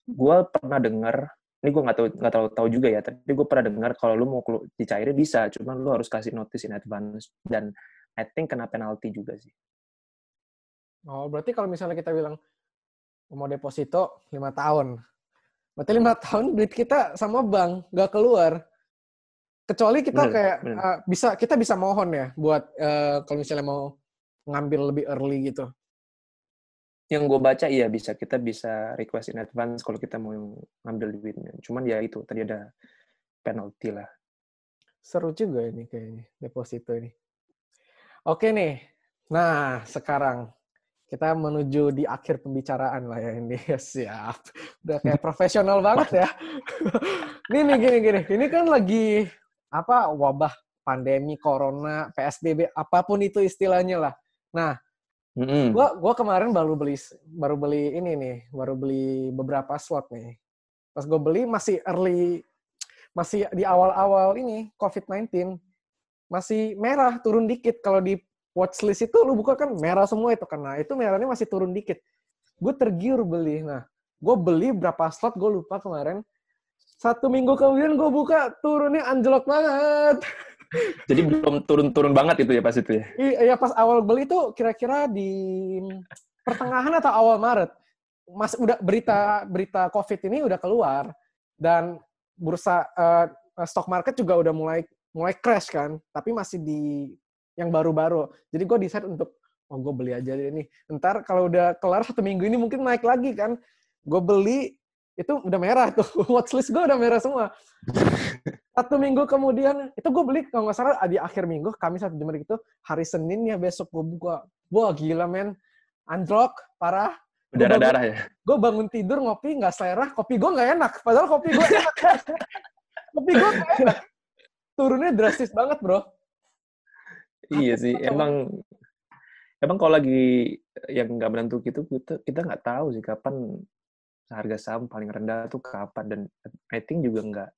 gue pernah dengar ini gue nggak tahu nggak terlalu tahu juga ya tapi gue pernah dengar kalau lu mau dicairin bisa cuman lu harus kasih notice in advance. Dan I think kena penalti juga sih Oh, berarti kalau misalnya kita bilang mau deposito lima tahun, berarti lima tahun duit kita sama bank nggak keluar. Kecuali kita bener, kayak bener. Uh, bisa kita bisa mohon ya buat uh, kalau misalnya mau ngambil lebih early gitu. Yang gue baca iya bisa kita bisa request in advance kalau kita mau ngambil duitnya. Cuman ya itu tadi ada penalti lah. Seru juga ini kayaknya deposito ini. Oke nih. Nah, sekarang kita menuju di akhir pembicaraan lah ya ini. Siap. Udah kayak profesional banget ya. Ini nih gini gini. Ini kan lagi apa wabah pandemi corona psbb apa pun itu istilahnya lah. Nah mm-hmm. gua gua kemarin baru beli baru beli ini nih baru beli beberapa slot nih. Pas gue beli masih early masih di awal-awal ini covid 19 masih merah turun dikit kalau di watchlist itu lu buka kan merah semua itu karena itu merahnya masih turun dikit. Gue tergiur beli. Nah, gue beli berapa slot gue lupa kemarin. Satu minggu kemudian gue buka turunnya anjlok banget. Jadi belum turun-turun banget itu ya pas itu ya? Iya pas awal beli itu kira-kira di pertengahan atau awal Maret. Mas udah berita berita COVID ini udah keluar dan bursa uh, stock market juga udah mulai mulai crash kan, tapi masih di yang baru-baru. Jadi gue decide untuk oh gue beli aja ini. Ntar kalau udah kelar satu minggu ini mungkin naik lagi kan. Gue beli itu udah merah tuh watchlist gue udah merah semua. Satu minggu kemudian itu gue beli kalau nggak salah di akhir minggu kami satu jam itu hari Senin ya besok gue buka. Wah gila men, anjlok parah. Berdarah-darah ya? Gue bangun tidur ngopi nggak selera, kopi gue nggak enak. Padahal kopi gue enak. kopi gue enak. Turunnya drastis banget bro iya sih emang emang kalau lagi yang nggak menentu gitu kita kita nggak tahu sih kapan harga saham paling rendah tuh kapan dan I think juga nggak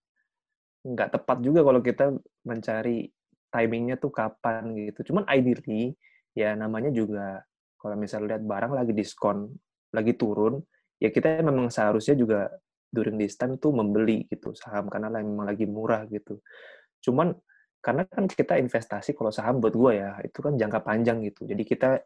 nggak tepat juga kalau kita mencari timingnya tuh kapan gitu. Cuman ideally ya namanya juga kalau misalnya lihat barang lagi diskon, lagi turun, ya kita memang seharusnya juga during this time tuh membeli gitu saham karena memang lagi murah gitu. Cuman karena kan kita investasi kalau saham buat gue ya itu kan jangka panjang gitu. Jadi kita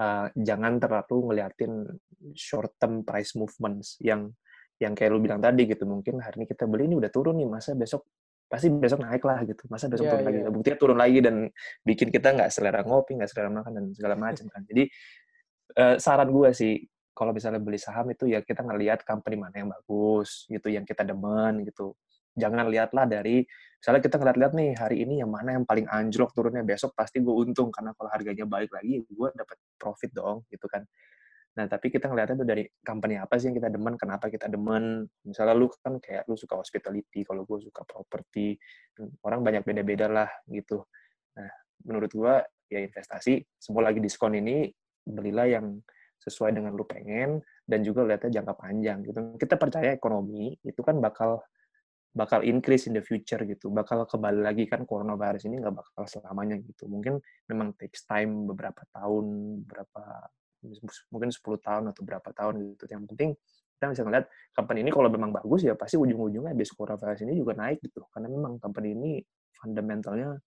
uh, jangan terlalu ngeliatin short term price movements yang yang kayak lu bilang tadi gitu. Mungkin hari ini kita beli ini udah turun nih masa besok pasti besok naik lah gitu. Masa besok yeah, turun yeah. lagi? iya. buktinya turun lagi dan bikin kita nggak selera ngopi nggak selera makan dan segala macam kan. Jadi uh, saran gue sih kalau misalnya beli saham itu ya kita ngelihat company mana yang bagus gitu yang kita demen gitu jangan lihatlah dari misalnya kita ngeliat-lihat nih hari ini yang mana yang paling anjlok turunnya besok pasti gue untung karena kalau harganya baik lagi gue dapat profit dong gitu kan. Nah tapi kita ngeliatnya tuh dari company apa sih yang kita demen kenapa kita demen? Misalnya lu kan kayak lu suka hospitality kalau gue suka properti orang banyak beda-beda lah gitu. Nah menurut gue ya investasi semua lagi diskon ini belilah yang sesuai dengan lu pengen dan juga lihatnya jangka panjang gitu. Kita percaya ekonomi itu kan bakal bakal increase in the future gitu, bakal kembali lagi kan coronavirus ini nggak bakal selamanya gitu. Mungkin memang takes time beberapa tahun, berapa mungkin 10 tahun atau berapa tahun gitu. Yang penting kita bisa ngeliat company ini kalau memang bagus ya pasti ujung-ujungnya habis coronavirus ini juga naik gitu. Karena memang company ini fundamentalnya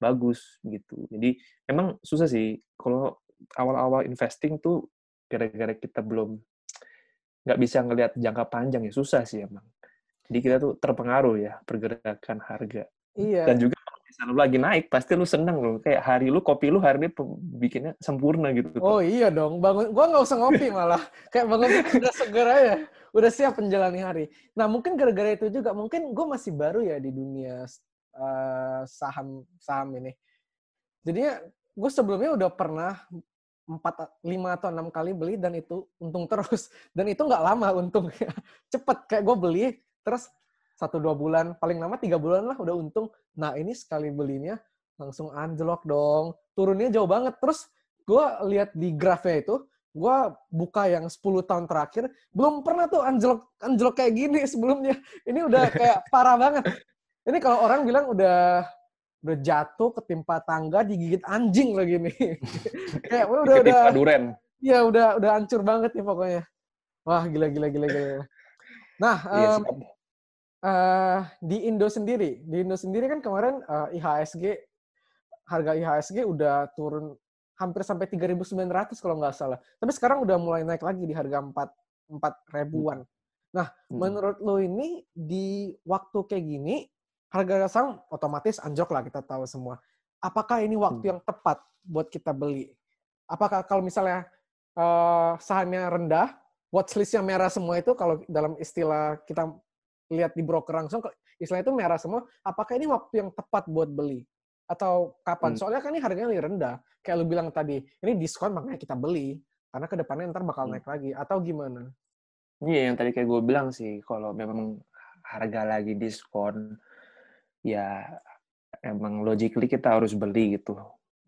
bagus gitu. Jadi memang susah sih kalau awal-awal investing tuh gara-gara kita belum nggak bisa ngelihat jangka panjang ya susah sih emang jadi kita tuh terpengaruh ya pergerakan harga. Iya. Dan juga kalau misalnya lu lagi naik, pasti lu seneng loh. Kayak hari lu, kopi lu hari ini bikinnya sempurna gitu. Oh iya dong. Bangun, gua nggak usah ngopi malah. Kayak bangun udah seger aja. Udah siap menjalani hari. Nah mungkin gara-gara itu juga, mungkin gue masih baru ya di dunia uh, saham saham ini. Jadinya gue sebelumnya udah pernah empat lima atau enam kali beli dan itu untung terus dan itu nggak lama untungnya cepet kayak gue beli terus satu dua bulan paling lama tiga bulan lah udah untung. Nah ini sekali belinya langsung anjlok dong. Turunnya jauh banget. Terus gue lihat di grafnya itu gue buka yang 10 tahun terakhir belum pernah tuh anjlok anjlok kayak gini sebelumnya. Ini udah kayak parah banget. Ini kalau orang bilang udah udah jatuh ketimpa tangga digigit anjing lagi nih. Kayak udah udah. duren. Iya udah udah hancur banget nih pokoknya. Wah gila gila gila gila Nah, um, uh, di Indo sendiri, di Indo sendiri kan kemarin uh, IHSG harga IHSG udah turun hampir sampai 3.900 kalau nggak salah. Tapi sekarang udah mulai naik lagi di harga 4 4 ribuan. Nah, hmm. menurut lo ini di waktu kayak gini harga saham otomatis anjok lah kita tahu semua. Apakah ini waktu hmm. yang tepat buat kita beli? Apakah kalau misalnya uh, sahamnya rendah, watchlist yang merah semua itu kalau dalam istilah kita lihat di broker langsung istilah itu merah semua apakah ini waktu yang tepat buat beli? Atau kapan? Hmm. soalnya kan ini harganya lebih rendah. Kayak lu bilang tadi ini diskon makanya kita beli karena ke depannya ntar bakal hmm. naik lagi. Atau gimana? Iya yang tadi kayak gue bilang sih kalau memang harga lagi diskon ya emang logically kita harus beli gitu.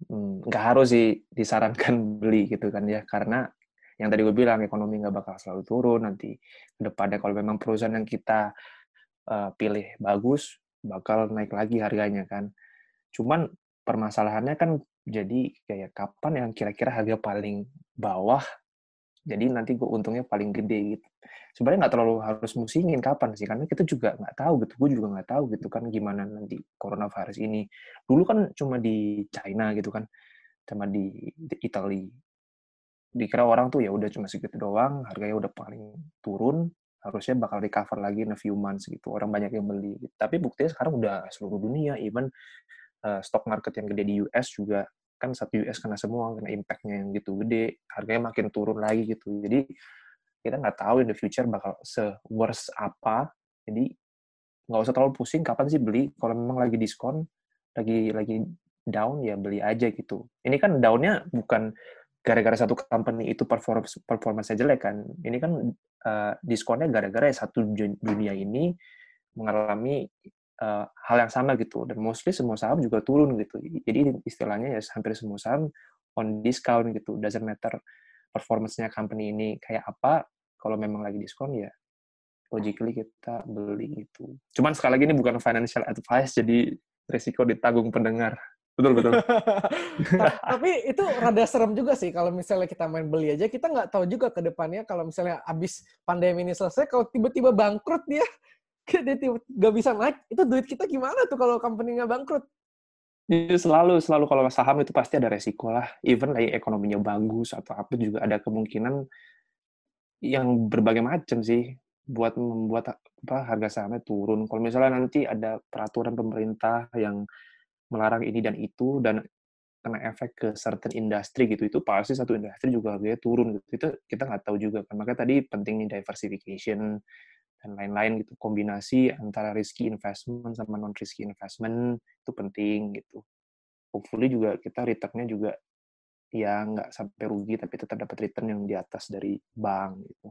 Hmm, nggak harus sih disarankan beli gitu kan ya. Karena yang tadi gue bilang ekonomi nggak bakal selalu turun nanti ke depannya kalau memang perusahaan yang kita uh, pilih bagus bakal naik lagi harganya kan cuman permasalahannya kan Jadi kayak kapan yang kira-kira harga paling bawah, jadi nanti gue untungnya paling gede gitu. Sebenarnya nggak terlalu harus musingin kapan sih, karena kita juga nggak tahu gitu. Gue juga nggak tahu gitu kan gimana nanti coronavirus ini. Dulu kan cuma di China gitu kan, sama di, Italy. Dikira orang tuh ya udah cuma segitu doang, harganya udah paling turun, harusnya bakal recover lagi in a few months gitu. Orang banyak yang beli. Gitu. Tapi buktinya sekarang udah seluruh dunia, even uh, stock market yang gede di US juga kan satu US kena semua kena impactnya yang gitu gede harganya makin turun lagi gitu jadi kita nggak tahu in the future bakal se worst apa jadi nggak usah terlalu pusing kapan sih beli kalau memang lagi diskon lagi lagi down ya beli aja gitu ini kan downnya bukan gara-gara satu company itu performance performance jelek kan ini kan uh, diskonnya gara-gara ya satu dunia ini mengalami uh, hal yang sama gitu. Dan mostly semua saham juga turun gitu. Jadi istilahnya ya hampir semua saham on discount gitu. Doesn't matter performance-nya company ini kayak apa kalau memang lagi diskon ya logically kita beli itu cuman sekali lagi ini bukan financial advice jadi risiko ditanggung pendengar betul betul tapi itu rada serem juga sih kalau misalnya kita main beli aja kita nggak tahu juga ke depannya kalau misalnya abis pandemi ini selesai kalau tiba-tiba bangkrut dia dia nggak bisa naik, itu duit kita gimana tuh kalau company nggak bangkrut? Itu selalu selalu kalau saham itu pasti ada resiko lah. Even lagi ekonominya bagus atau apa juga ada kemungkinan yang berbagai macam sih buat membuat apa harga sahamnya turun. Kalau misalnya nanti ada peraturan pemerintah yang melarang ini dan itu dan kena efek ke certain industri gitu itu pasti satu industri juga harganya turun gitu. Itu kita nggak tahu juga kan. Makanya tadi penting nih diversification dan lain-lain gitu. Kombinasi antara risky investment sama non risky investment itu penting gitu. Hopefully juga kita returnnya juga ya nggak sampai rugi tapi tetap dapat return yang di atas dari bank gitu.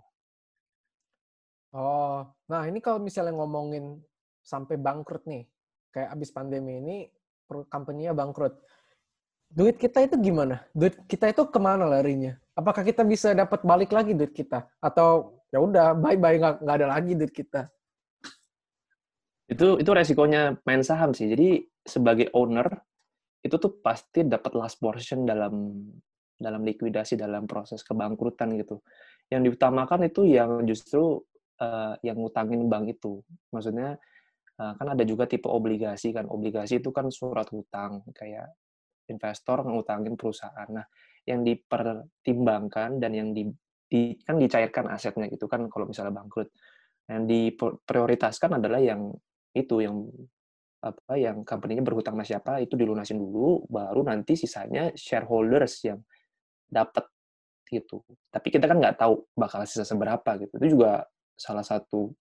Oh nah ini kalau misalnya ngomongin sampai bangkrut nih kayak abis pandemi ini company-nya bangkrut. Duit kita itu gimana? Duit kita itu ke mana larinya? Apakah kita bisa dapat balik lagi duit kita? Atau ya udah bye bye nggak nggak ada lagi duit kita? Itu itu resikonya main saham sih. Jadi sebagai owner itu tuh pasti dapat last portion dalam dalam likuidasi dalam proses kebangkrutan gitu. Yang diutamakan itu yang justru uh, yang ngutangin bank itu. Maksudnya kan ada juga tipe obligasi kan obligasi itu kan surat hutang kayak investor ngutangin perusahaan nah yang dipertimbangkan dan yang di di, kan dicairkan asetnya gitu kan kalau misalnya bangkrut. Yang diprioritaskan adalah yang itu yang apa yang company-nya berhutang sama siapa itu dilunasin dulu baru nanti sisanya shareholders yang dapat gitu. Tapi kita kan nggak tahu bakal sisa seberapa gitu. Itu juga salah satu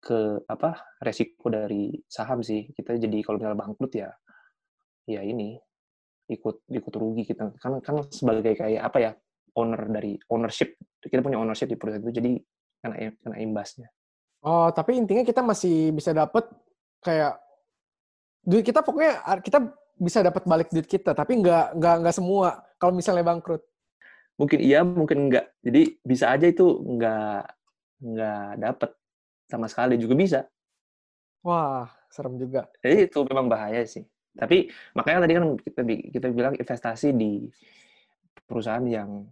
ke apa resiko dari saham sih. Kita jadi kalau misalnya bangkrut ya ya ini ikut ikut rugi kita kan kan sebagai kayak apa ya owner dari ownership kita punya ownership di perusahaan itu jadi kena kena imbasnya. Oh, tapi intinya kita masih bisa dapat kayak duit kita pokoknya kita bisa dapat balik duit kita, tapi nggak nggak nggak semua kalau misalnya bangkrut. Mungkin iya, mungkin enggak. Jadi bisa aja itu nggak nggak dapat sama sekali juga bisa. Wah, serem juga. Jadi itu memang bahaya sih. Tapi makanya tadi kan kita kita bilang investasi di perusahaan yang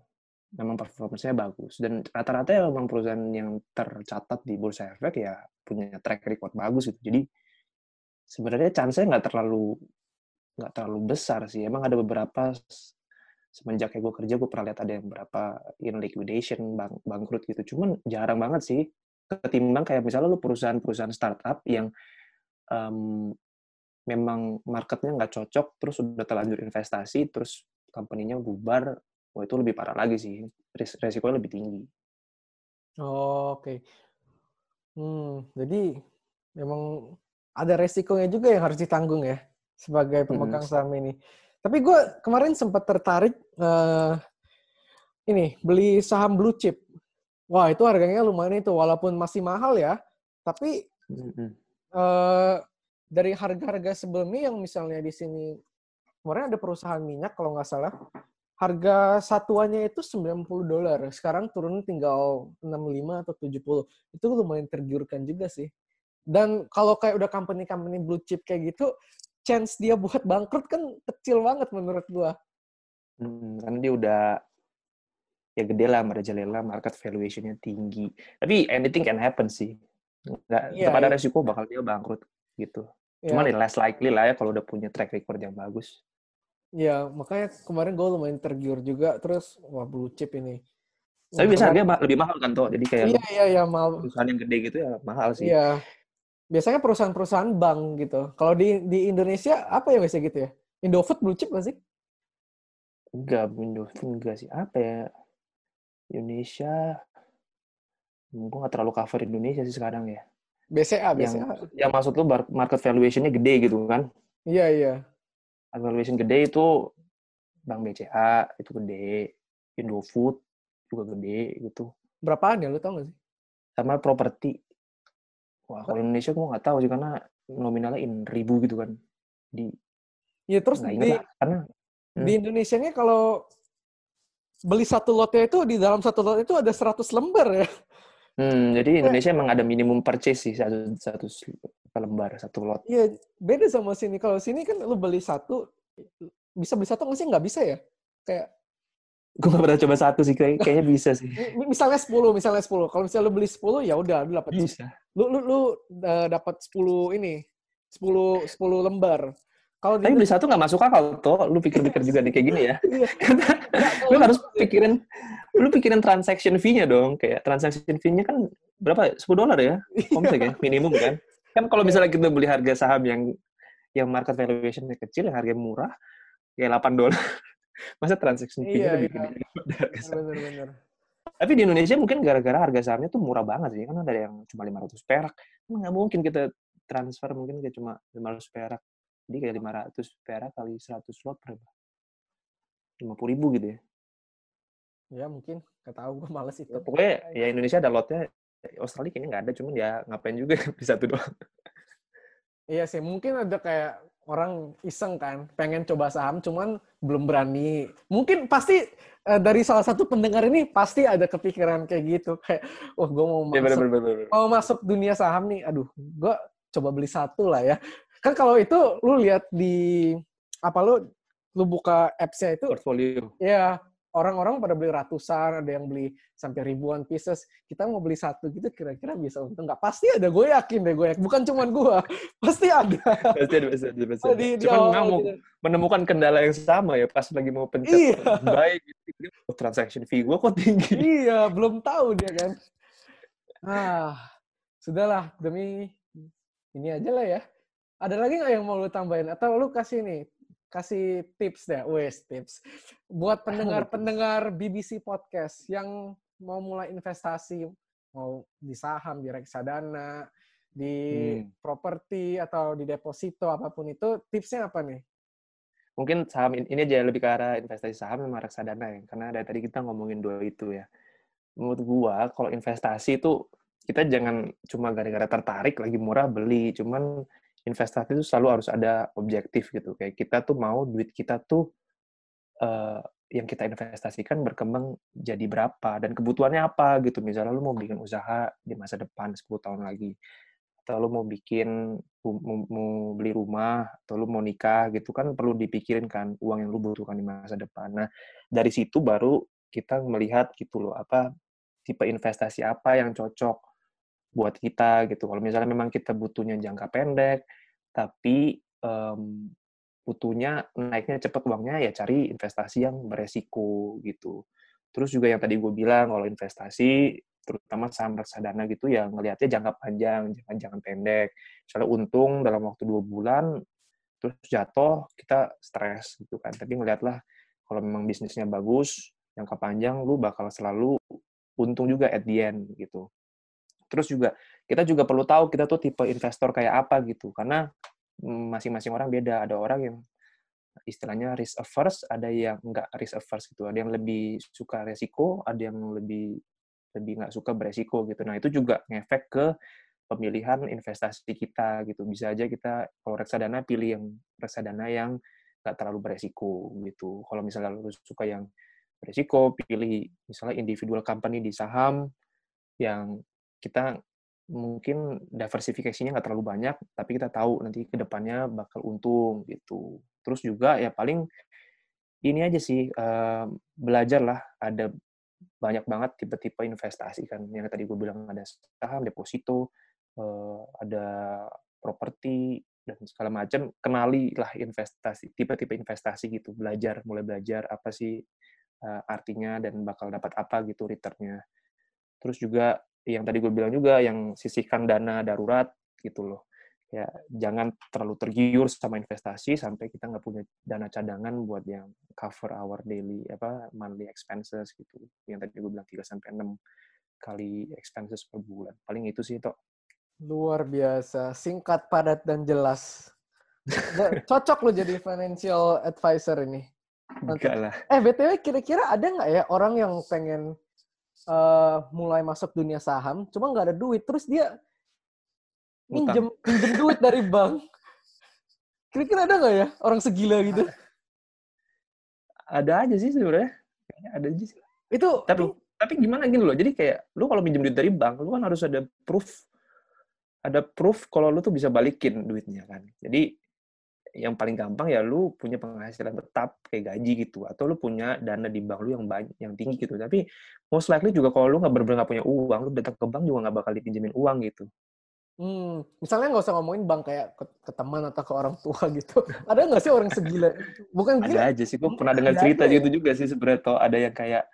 memang performance-nya bagus dan rata-rata ya memang perusahaan yang tercatat di bursa efek ya punya track record bagus gitu jadi sebenarnya chance-nya nggak terlalu nggak terlalu besar sih emang ada beberapa semenjak kayak gue kerja gue pernah lihat ada yang berapa in liquidation bang, bangkrut gitu cuman jarang banget sih ketimbang kayak misalnya lu perusahaan-perusahaan startup yang um, memang marketnya nggak cocok terus udah terlanjur investasi terus company-nya bubar wah itu lebih parah lagi sih resikonya lebih tinggi oh, oke okay. hmm jadi memang ada resikonya juga yang harus ditanggung ya sebagai hmm. pemegang saham ini tapi gue kemarin sempat tertarik uh, ini beli saham blue chip wah itu harganya lumayan itu walaupun masih mahal ya tapi hmm. uh, dari harga-harga sebelumnya yang misalnya di sini kemarin ada perusahaan minyak kalau nggak salah harga satuannya itu 90 dolar. Sekarang turun tinggal 65 atau 70. Itu lumayan tergiurkan juga sih. Dan kalau kayak udah company-company blue chip kayak gitu, chance dia buat bangkrut kan kecil banget menurut gua. Hmm, karena dia udah ya gede lah merajalela market valuation-nya tinggi. Tapi anything can happen sih. Nggak, Iya, tetap ada iya. resiko bakal dia bangkrut gitu. Ya, Cuman ya less likely lah ya kalau udah punya track record yang bagus. ya, makanya kemarin gue lumayan tergiur juga. Terus, wah blue chip ini. Tapi Wah, biasa berat. harganya ma- lebih mahal kan toh. Jadi kayak Iya, iya, iya, mal. perusahaan yang gede gitu ya mahal sih. Iya. Biasanya perusahaan-perusahaan bank gitu. Kalau di di Indonesia apa ya biasanya gitu ya? Indofood blue chip nggak sih? Enggak, Windows enggak sih. Apa ya? Indonesia gue nggak terlalu cover Indonesia sih sekarang ya. BCA, BCA. yang maksud lu market valuation-nya gede gitu kan. Iya, iya. Market valuation gede itu Bank BCA itu gede, Indofood juga gede gitu. Berapaan ya lu tau gak sih? Sama properti. Wah, kalau Indonesia gue nggak tahu sih karena nominalnya in ribu gitu kan. Di Ya terus di lah karena di Indonesia nya kalau beli satu lotnya itu di dalam satu lot itu ada 100 lembar ya. Hmm, jadi Indonesia emang ada minimum purchase sih satu satu lembar satu lot. Iya, beda sama sini. Kalau sini kan lu beli satu bisa beli satu nggak sih? Nggak bisa ya? Kayak Gue gak pernah coba satu sih, kayak, kayaknya bisa sih. mi- misalnya 10, misalnya 10. Kalau misalnya lu beli 10 ya udah lu dapat Bisa. lu lu lu uh, dapat 10 ini 10 10 lembar. Kalau Tapi beli satu gak masuk akal tuh, lu pikir-pikir juga nih kayak gini ya. Iya. lu harus pikirin, lu pikirin transaction fee-nya dong. Kayak transaction fee-nya kan berapa? 10 dolar ya? Komsek ya, minimum kan? Kan kalau misalnya kita beli harga saham yang yang market valuation-nya kecil, yang harga murah, ya 8 dolar. Masa transaction Iya, fee-nya lebih iya. gede. Tapi di Indonesia mungkin gara-gara harga sahamnya tuh murah banget sih. Kan ada yang cuma 500 perak. Nggak mungkin kita transfer mungkin kayak cuma 500 perak. Jadi kayak 500 perak kali 100 lot berapa? 50 ribu gitu ya. Ya mungkin nggak tahu gue males itu. Pokoknya ya Indonesia ada lotnya. Australia kayaknya nggak ada, cuman ya ngapain juga beli satu doang. Iya sih, mungkin ada kayak orang iseng kan, pengen coba saham, cuman belum berani. Mungkin pasti eh, dari salah satu pendengar ini pasti ada kepikiran kayak gitu, kayak, wah gue mau Ya masuk, bener-bener. mau masuk dunia saham nih, aduh, gue coba beli satu lah ya. Kan kalau itu lu lihat di apa lu lu buka apps-nya itu, Portfolio. ya orang-orang pada beli ratusan, ada yang beli sampai ribuan pieces. Kita mau beli satu gitu, kira-kira bisa untung nggak? Pasti ada, gue yakin deh, gue yakin. Bukan cuman gue, pasti ada. Pasti ada, pasti ada, pasti ada. di- di Cuman mau menemukan kendala yang sama ya pas lagi mau pencet Iya. baik gitu. Oh, transaction fee gue kok tinggi. iya, belum tahu dia kan. Ah, sudahlah demi ini aja lah ya. Ada lagi nggak yang mau lu tambahin? Atau lu kasih nih, kasih tips deh, wes tips. Buat pendengar-pendengar BBC Podcast yang mau mulai investasi, mau di saham, di reksadana, di Hmm. properti, atau di deposito, apa pun itu, tipsnya apa nih? mungkin saham in- ini aja lebih ke arah investasi saham sama reksadana ya karena dari tadi kita ngomongin dua itu ya menurut gua kalau investasi itu kita jangan cuma gara-gara tertarik lagi murah beli cuman investasi itu selalu harus ada objektif gitu kayak kita tuh mau duit kita tuh eh, yang kita investasikan berkembang jadi berapa dan kebutuhannya apa gitu misalnya lu mau bikin usaha di masa depan 10 tahun lagi atau lu mau bikin mau beli rumah atau lu mau nikah gitu kan perlu dipikirin kan uang yang lu butuhkan di masa depan. Nah, dari situ baru kita melihat gitu loh apa tipe investasi apa yang cocok buat kita gitu. Kalau misalnya memang kita butuhnya jangka pendek tapi em, butuhnya naiknya cepat uangnya ya cari investasi yang beresiko gitu. Terus juga yang tadi gue bilang kalau investasi terutama saham reksadana gitu ya ngelihatnya jangka panjang, jangan jangan pendek. Misalnya untung dalam waktu dua bulan, terus jatuh kita stres gitu kan. Tapi ngelihatlah kalau memang bisnisnya bagus, jangka panjang lu bakal selalu untung juga at the end gitu. Terus juga kita juga perlu tahu kita tuh tipe investor kayak apa gitu, karena mm, masing-masing orang beda. Ada orang yang istilahnya risk averse, ada yang nggak risk averse gitu. Ada yang lebih suka resiko, ada yang lebih lebih nggak suka beresiko gitu. Nah itu juga ngefek ke pemilihan investasi kita gitu. Bisa aja kita kalau reksadana pilih yang reksadana yang nggak terlalu beresiko gitu. Kalau misalnya lu suka yang beresiko, pilih misalnya individual company di saham yang kita mungkin diversifikasinya nggak terlalu banyak, tapi kita tahu nanti ke depannya bakal untung gitu. Terus juga ya paling ini aja sih uh, belajar lah ada banyak banget tipe-tipe investasi kan. Yang tadi gue bilang ada saham, deposito, uh, ada properti dan segala macam kenali lah investasi tipe-tipe investasi gitu. Belajar mulai belajar apa sih uh, artinya dan bakal dapat apa gitu returnnya. Terus juga yang tadi gue bilang juga yang sisihkan dana darurat gitu loh. Ya jangan terlalu tergiur sama investasi sampai kita nggak punya dana cadangan buat yang cover our daily apa monthly expenses gitu. Yang tadi gue bilang 3 sampai enam kali expenses per bulan. Paling itu sih toh luar biasa. Singkat padat dan jelas. Cocok lo jadi financial advisor ini. Enggak lah. Eh, BTW kira-kira ada nggak ya orang yang pengen uh, mulai masuk dunia saham, cuma nggak ada duit, terus dia minjem minjem duit dari bank. Kira-kira ada nggak ya orang segila gitu? Ada aja sih sebenarnya. Ada aja sih. Itu tapi tuh. tapi gimana gini loh. Jadi kayak lu kalau minjem duit dari bank, lu kan harus ada proof ada proof kalau lu tuh bisa balikin duitnya kan. Jadi yang paling gampang ya lu punya penghasilan tetap kayak gaji gitu atau lu punya dana di bank lu yang banyak yang tinggi gitu tapi most likely juga kalau lu nggak benar-benar nggak punya uang lu datang ke bank juga nggak bakal dipinjemin uang gitu Hmm, misalnya nggak usah ngomongin bank kayak ke, ke teman atau ke orang tua gitu. Ada nggak sih orang segila? Bukan gila. Ada aja sih. Gue pernah dengar cerita gitu juga sih sebenarnya. Ada yang kayak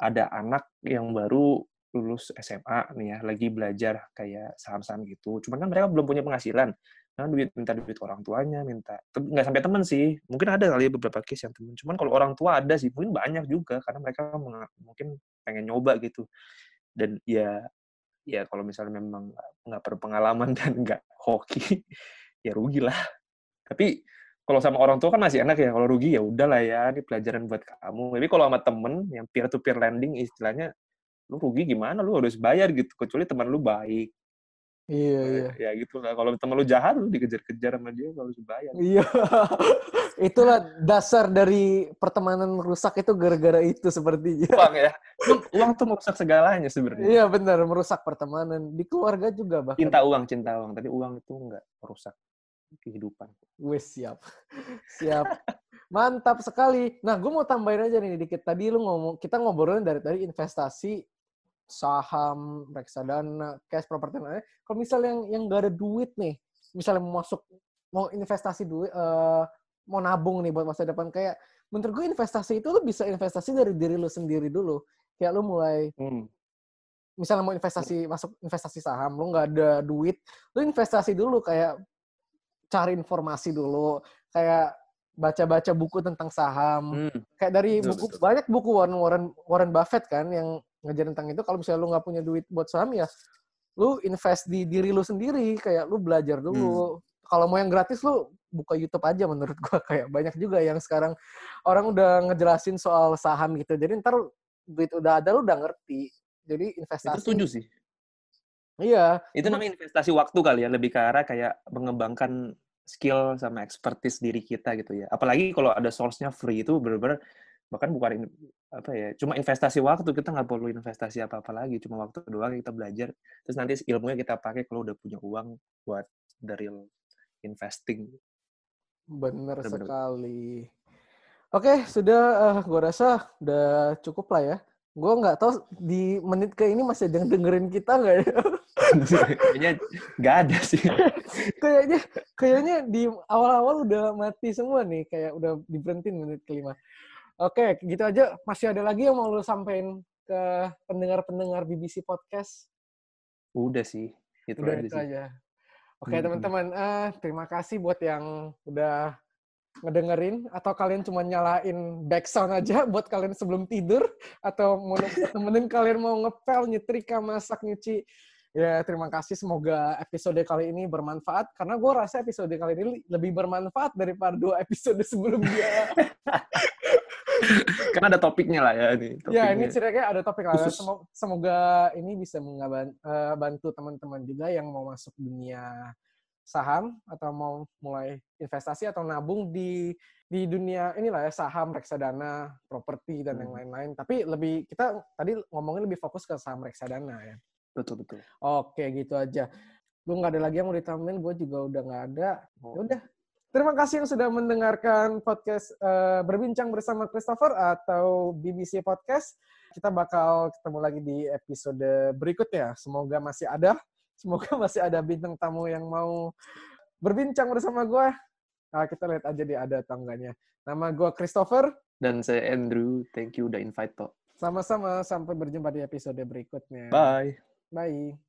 ada anak yang baru lulus SMA nih ya, lagi belajar kayak saham-saham gitu. Cuman kan mereka belum punya penghasilan nah duit minta duit orang tuanya minta nggak sampai temen sih. Mungkin ada kali ya beberapa case yang temen. Cuman kalau orang tua ada sih mungkin banyak juga. Karena mereka mungkin pengen nyoba gitu. Dan ya ya kalau misalnya memang nggak berpengalaman dan nggak hoki ya rugi lah. Tapi kalau sama orang tua kan masih enak ya. Kalau rugi ya udahlah ya ini pelajaran buat kamu. Tapi kalau sama temen yang peer to peer lending istilahnya lu rugi gimana? Lu harus bayar gitu. Kecuali teman lu baik Iya, iya. Ya gitu lah. Kalau temen lu jahat, lu dikejar-kejar sama dia, kalau harus bayar. Iya. Itulah dasar dari pertemanan rusak itu gara-gara itu sepertinya. Uang ya. Uang tuh merusak segalanya sebenarnya. Iya benar, merusak pertemanan. Di keluarga juga bahkan. Cinta uang, cinta uang. Tapi uang itu enggak merusak kehidupan. Wes siap. Siap. Mantap sekali. Nah, gue mau tambahin aja nih dikit. Tadi lu ngomong, kita ngobrolin dari tadi investasi saham, reksadana, cash properti lain. Kalau misalnya yang yang gak ada duit nih, misalnya mau masuk mau investasi duit, uh, mau nabung nih buat masa depan kayak menurut gue investasi itu lo bisa investasi dari diri lo sendiri dulu. Kayak lo mulai hmm. misalnya mau investasi masuk investasi saham, lo nggak ada duit, lo investasi dulu kayak cari informasi dulu, kayak baca-baca buku tentang saham. Hmm. Kayak dari buku banyak buku Warren Warren Warren Buffett kan yang ngajarin tentang itu kalau misalnya lu nggak punya duit buat saham ya lu invest di diri lu sendiri kayak lu belajar dulu. Hmm. kalau mau yang gratis lu buka YouTube aja menurut gua kayak banyak juga yang sekarang orang udah ngejelasin soal saham gitu. Jadi ntar duit udah ada lu udah ngerti. Jadi investasi itu setuju sih. Iya. Itu namanya investasi waktu kali ya lebih ke arah kayak mengembangkan skill sama expertise diri kita gitu ya. Apalagi kalau ada source-nya free itu benar-benar bahkan bukan apa ya cuma investasi waktu kita nggak perlu investasi apa apa lagi cuma waktu doang kita belajar. Terus nanti ilmunya kita pakai kalau udah punya uang buat the real investing. Bener, bener sekali. Oke sudah uh, gua rasa udah cukup lah ya. Gue nggak tahu di menit ke ini masih ada yang dengerin kita nggak ya? Kayaknya nggak ada sih. Kayaknya kayaknya di awal-awal udah mati semua nih kayak udah diberhentiin menit kelima Oke, gitu aja. Masih ada lagi yang mau lu sampaikan ke pendengar-pendengar BBC Podcast? Udah sih. Itu udah aja itu aja. Oke, hmm. teman-teman. Uh, terima kasih buat yang udah ngedengerin atau kalian cuma nyalain background aja buat kalian sebelum tidur atau mau temenin kalian mau ngepel, nyetrika, masak, nyuci. Ya, terima kasih. Semoga episode kali ini bermanfaat. Karena gue rasa episode kali ini lebih bermanfaat daripada dua episode sebelumnya. Karena ada topiknya lah ya ini. Topiknya. Ya ini ceritanya ada topik lah. Semoga ini bisa membantu eh, teman-teman juga yang mau masuk dunia saham atau mau mulai investasi atau nabung di di dunia inilah ya saham, reksadana, properti dan hmm. yang lain-lain. Tapi lebih kita tadi ngomongin lebih fokus ke saham reksadana ya. Betul betul. Oke, gitu aja. Gue nggak ada lagi yang mau ditambahin, gue juga udah nggak ada. Oh. Ya udah. Terima kasih yang sudah mendengarkan podcast eh, berbincang bersama Christopher atau BBC Podcast. Kita bakal ketemu lagi di episode berikutnya. Semoga masih ada. Semoga masih ada bintang tamu yang mau berbincang bersama gue. Nah, kita lihat aja di ada atau enggaknya. Nama gue Christopher. Dan saya Andrew, thank you udah invite toh. Sama-sama. Sampai berjumpa di episode berikutnya. Bye. Bye.